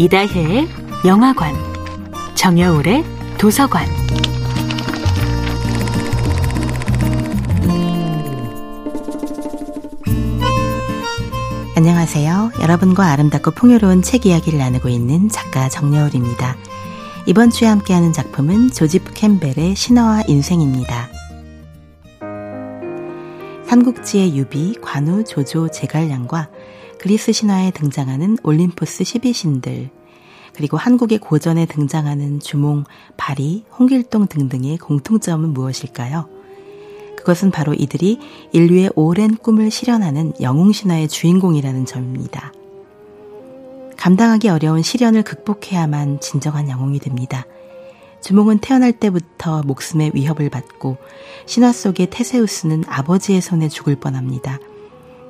이다혜의 영화관, 정여울의 도서관. 안녕하세요. 여러분과 아름답고 풍요로운 책 이야기를 나누고 있는 작가 정여울입니다. 이번 주에 함께하는 작품은 조지프 캠벨의 신화와 인생입니다. 삼국지의 유비, 관우, 조조, 제갈량과 그리스 신화에 등장하는 올림포스 12신들, 그리고 한국의 고전에 등장하는 주몽, 바리, 홍길동 등등의 공통점은 무엇일까요? 그것은 바로 이들이 인류의 오랜 꿈을 실현하는 영웅신화의 주인공이라는 점입니다. 감당하기 어려운 시련을 극복해야만 진정한 영웅이 됩니다. 주몽은 태어날 때부터 목숨의 위협을 받고 신화 속의 테세우스는 아버지의 손에 죽을 뻔합니다.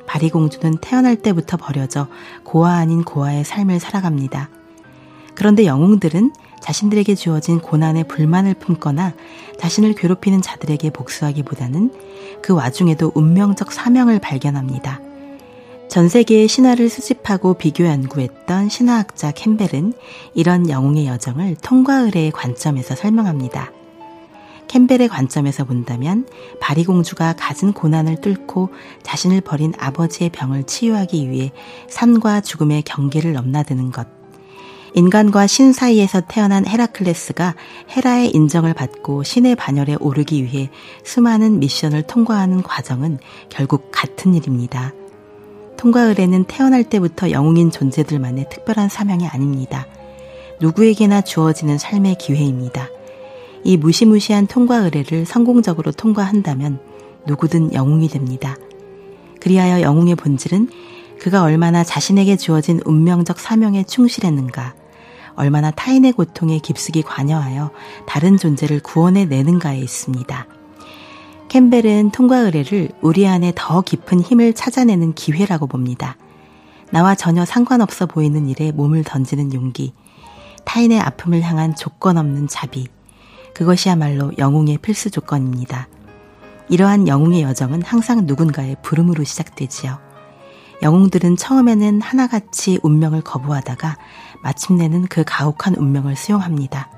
바리공주는 태어날 때부터 버려져 고아 아닌 고아의 삶을 살아갑니다. 그런데 영웅들은 자신들에게 주어진 고난에 불만을 품거나 자신을 괴롭히는 자들에게 복수하기보다는 그 와중에도 운명적 사명을 발견합니다. 전 세계의 신화를 수집하고 비교 연구했던 신화학자 캠벨은 이런 영웅의 여정을 통과 의례의 관점에서 설명합니다. 캠벨의 관점에서 본다면 바리공주가 가진 고난을 뚫고 자신을 버린 아버지의 병을 치유하기 위해 삶과 죽음의 경계를 넘나드는 것. 인간과 신 사이에서 태어난 헤라클레스가 헤라의 인정을 받고 신의 반열에 오르기 위해 수많은 미션을 통과하는 과정은 결국 같은 일입니다. 통과 의례는 태어날 때부터 영웅인 존재들만의 특별한 사명이 아닙니다. 누구에게나 주어지는 삶의 기회입니다. 이 무시무시한 통과 의례를 성공적으로 통과한다면 누구든 영웅이 됩니다. 그리하여 영웅의 본질은 그가 얼마나 자신에게 주어진 운명적 사명에 충실했는가, 얼마나 타인의 고통에 깊숙이 관여하여 다른 존재를 구원해 내는가에 있습니다. 캠벨은 통과 의례를 우리 안에 더 깊은 힘을 찾아내는 기회라고 봅니다. 나와 전혀 상관없어 보이는 일에 몸을 던지는 용기, 타인의 아픔을 향한 조건 없는 자비, 그것이야말로 영웅의 필수 조건입니다. 이러한 영웅의 여정은 항상 누군가의 부름으로 시작되지요. 영웅들은 처음에는 하나같이 운명을 거부하다가 마침내는 그 가혹한 운명을 수용합니다.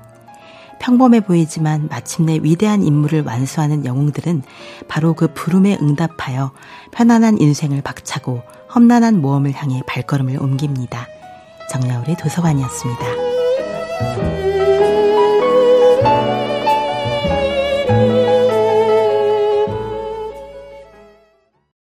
평범해 보이지만 마침내 위대한 임무를 완수하는 영웅들은 바로 그 부름에 응답하여 편안한 인생을 박차고 험난한 모험을 향해 발걸음을 옮깁니다. 정야울의 도서관이었습니다.